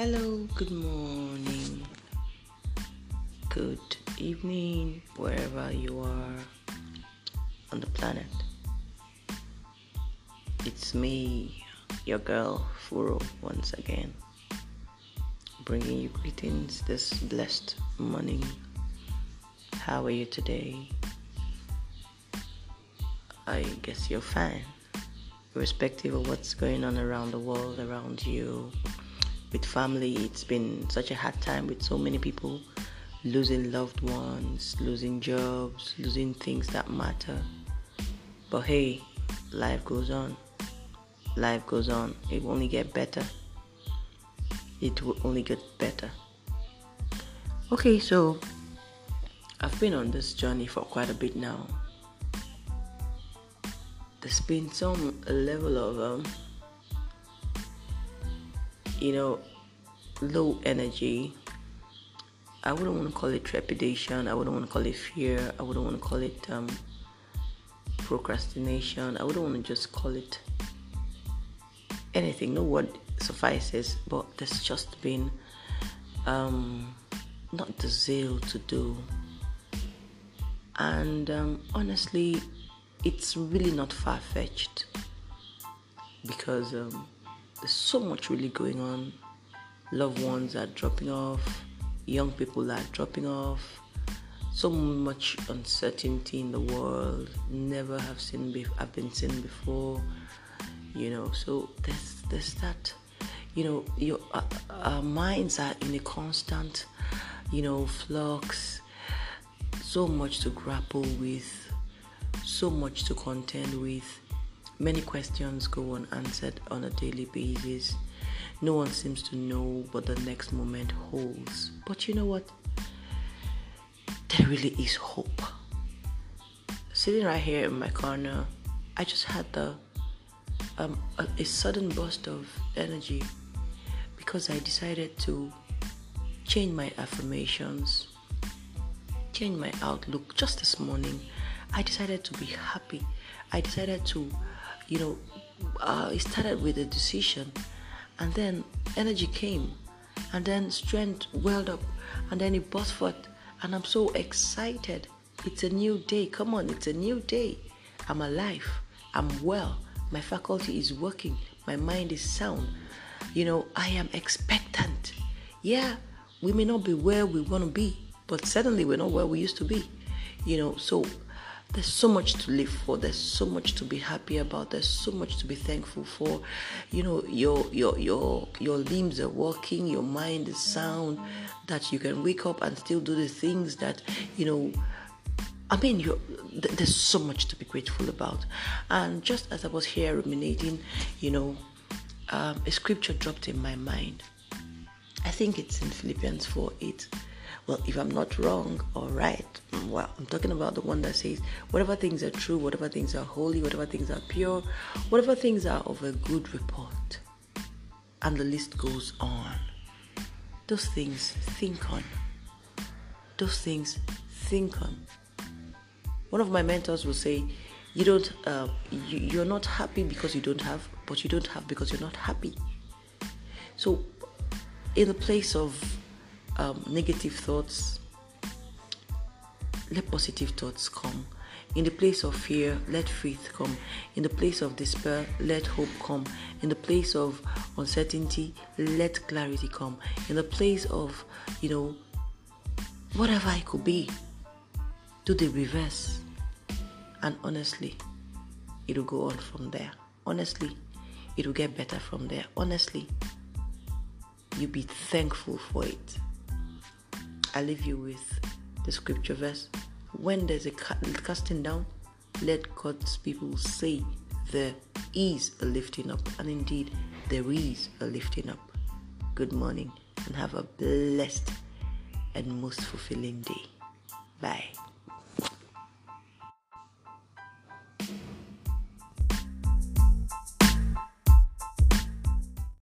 Hello, good morning, good evening, wherever you are on the planet. It's me, your girl Furo, once again, bringing you greetings this blessed morning. How are you today? I guess you're fine, irrespective of what's going on around the world, around you with family. It's been such a hard time with so many people losing loved ones, losing jobs, losing things that matter. But hey, life goes on. Life goes on. It will only get better. It will only get better. Okay, so I've been on this journey for quite a bit now. There's been some level of um, you know, low energy. I wouldn't want to call it trepidation. I wouldn't want to call it fear. I wouldn't want to call it um, procrastination. I wouldn't want to just call it anything. No word suffices, but there's just been um, not the zeal to do. And um, honestly, it's really not far fetched because um, there's so much really going on. Loved ones are dropping off, young people are dropping off. So much uncertainty in the world. Never have seen be- have been seen before. You know, so there's there's that. You know, your uh, our minds are in a constant, you know, flux. So much to grapple with, so much to contend with Many questions go unanswered on a daily basis. No one seems to know what the next moment holds. But you know what? There really is hope. Sitting right here in my corner, I just had the um, a, a sudden burst of energy because I decided to change my affirmations, change my outlook. Just this morning, I decided to be happy. I decided to you know, uh, it started with a decision, and then energy came, and then strength welled up, and then it burst forth, and I'm so excited. It's a new day. Come on, it's a new day. I'm alive. I'm well. My faculty is working. My mind is sound. You know, I am expectant. Yeah, we may not be where we want to be, but certainly we're not where we used to be. You know, so there's so much to live for there's so much to be happy about there's so much to be thankful for you know your your your your limbs are working your mind is sound that you can wake up and still do the things that you know I mean, you there's so much to be grateful about. And just as I was here ruminating, you know, um, a scripture dropped in my mind. I think it's in Philippians 4 8 well, if I'm not wrong or right, well, I'm talking about the one that says, whatever things are true, whatever things are holy, whatever things are pure, whatever things are of a good report. And the list goes on. Those things, think on. Those things, think on. One of my mentors will say, you don't, uh, you, you're not happy because you don't have, but you don't have because you're not happy. So, in the place of um, negative thoughts, let positive thoughts come. In the place of fear, let faith come. In the place of despair, let hope come. In the place of uncertainty, let clarity come. In the place of, you know, whatever it could be, do the reverse. And honestly, it'll go on from there. Honestly, it'll get better from there. Honestly, you be thankful for it. I leave you with the scripture verse. When there's a casting down, let God's people say there is a lifting up. And indeed, there is a lifting up. Good morning and have a blessed and most fulfilling day. Bye.